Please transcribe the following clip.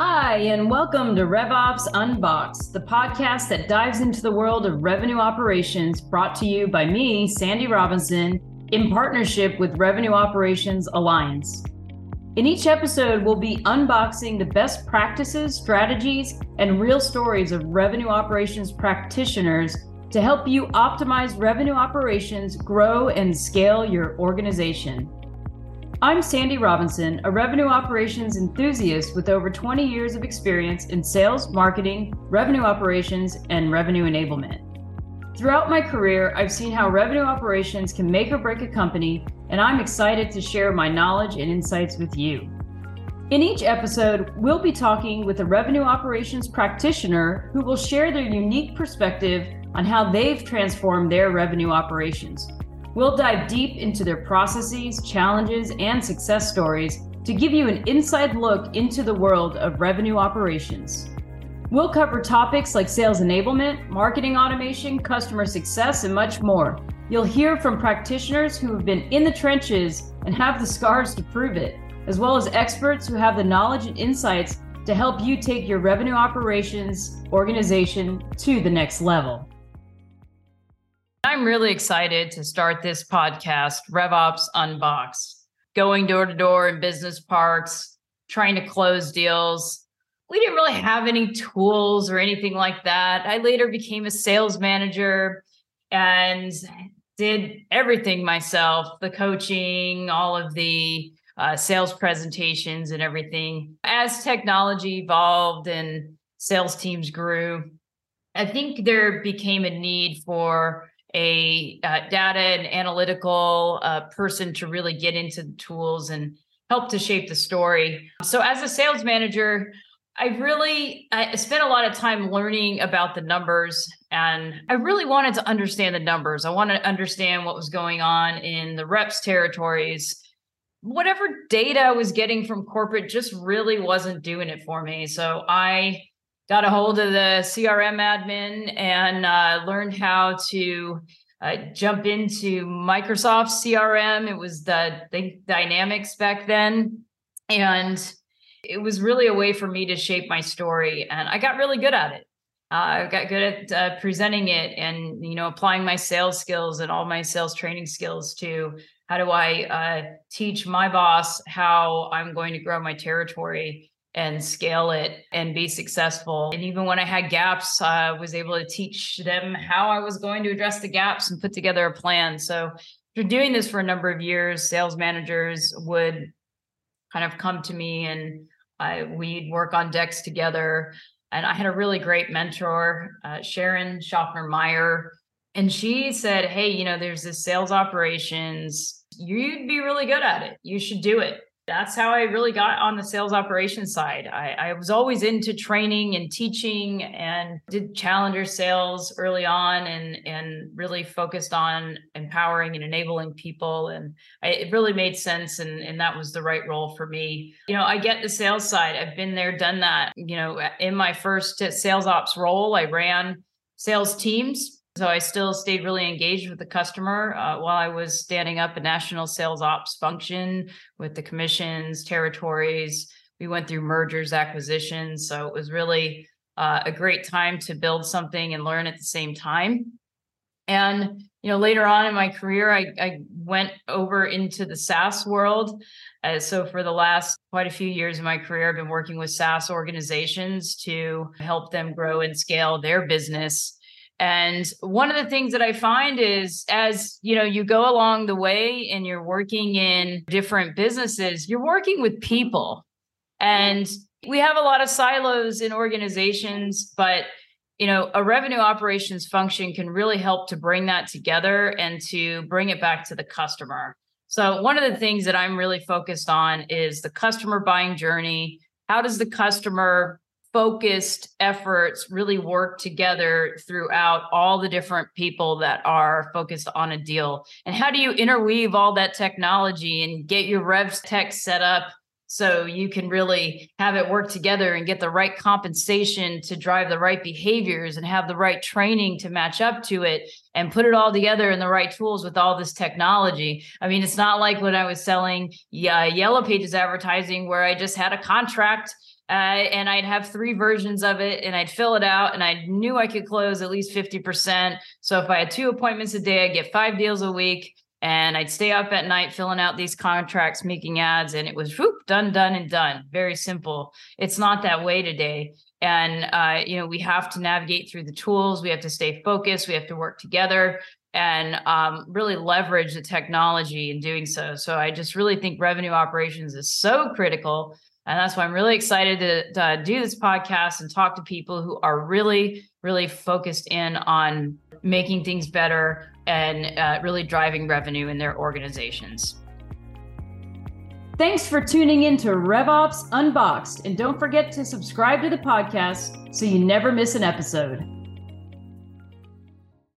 Hi, and welcome to RevOps Unboxed, the podcast that dives into the world of revenue operations brought to you by me, Sandy Robinson, in partnership with Revenue Operations Alliance. In each episode, we'll be unboxing the best practices, strategies, and real stories of revenue operations practitioners to help you optimize revenue operations, grow, and scale your organization. I'm Sandy Robinson, a revenue operations enthusiast with over 20 years of experience in sales, marketing, revenue operations, and revenue enablement. Throughout my career, I've seen how revenue operations can make or break a company, and I'm excited to share my knowledge and insights with you. In each episode, we'll be talking with a revenue operations practitioner who will share their unique perspective on how they've transformed their revenue operations. We'll dive deep into their processes, challenges, and success stories to give you an inside look into the world of revenue operations. We'll cover topics like sales enablement, marketing automation, customer success, and much more. You'll hear from practitioners who have been in the trenches and have the scars to prove it, as well as experts who have the knowledge and insights to help you take your revenue operations organization to the next level. I'm really excited to start this podcast, RevOps Unboxed, going door to door in business parks, trying to close deals. We didn't really have any tools or anything like that. I later became a sales manager and did everything myself the coaching, all of the uh, sales presentations, and everything. As technology evolved and sales teams grew, I think there became a need for a uh, data and analytical uh, person to really get into the tools and help to shape the story. So, as a sales manager, I really I spent a lot of time learning about the numbers and I really wanted to understand the numbers. I wanted to understand what was going on in the reps territories. Whatever data I was getting from corporate just really wasn't doing it for me. So I got a hold of the CRM admin and uh, learned how to uh, jump into Microsoft CRM. It was the Think Dynamics back then. And it was really a way for me to shape my story. And I got really good at it. Uh, I got good at uh, presenting it and, you know, applying my sales skills and all my sales training skills to how do I uh, teach my boss how I'm going to grow my territory and scale it and be successful. And even when I had gaps, I was able to teach them how I was going to address the gaps and put together a plan. So after doing this for a number of years, sales managers would kind of come to me and I, we'd work on decks together. And I had a really great mentor, uh, Sharon Schaffner Meyer. And she said, Hey, you know, there's this sales operations. You'd be really good at it. You should do it that's how I really got on the sales operations side. I, I, was always into training and teaching and did challenger sales early on and, and really focused on empowering and enabling people. And I, it really made sense. And, and that was the right role for me. You know, I get the sales side. I've been there, done that. You know, in my first sales ops role, I ran sales teams so I still stayed really engaged with the customer uh, while I was standing up a national sales ops function with the commissions, territories. We went through mergers, acquisitions. So it was really uh, a great time to build something and learn at the same time. And you know, later on in my career, I, I went over into the SaaS world. Uh, so for the last quite a few years of my career, I've been working with SaaS organizations to help them grow and scale their business and one of the things that I find is as you know, you go along the way and you're working in different businesses, you're working with people. And we have a lot of silos in organizations, but you know, a revenue operations function can really help to bring that together and to bring it back to the customer. So one of the things that I'm really focused on is the customer buying journey. How does the customer focused efforts really work together throughout all the different people that are focused on a deal and how do you interweave all that technology and get your revs tech set up so you can really have it work together and get the right compensation to drive the right behaviors and have the right training to match up to it and put it all together in the right tools with all this technology. I mean, it's not like when I was selling yeah, Yellow Pages advertising where I just had a contract uh, and I'd have three versions of it and I'd fill it out and I knew I could close at least 50%. So if I had two appointments a day, I'd get five deals a week and I'd stay up at night filling out these contracts, making ads, and it was whoop, done, done, and done. Very simple. It's not that way today. And uh, you know, we have to navigate through the tools. We have to stay focused. We have to work together and um, really leverage the technology in doing so. So I just really think revenue operations is so critical. And that's why I'm really excited to, to do this podcast and talk to people who are really, really focused in on making things better and uh, really driving revenue in their organizations. Thanks for tuning in to RevOps Unboxed. And don't forget to subscribe to the podcast so you never miss an episode.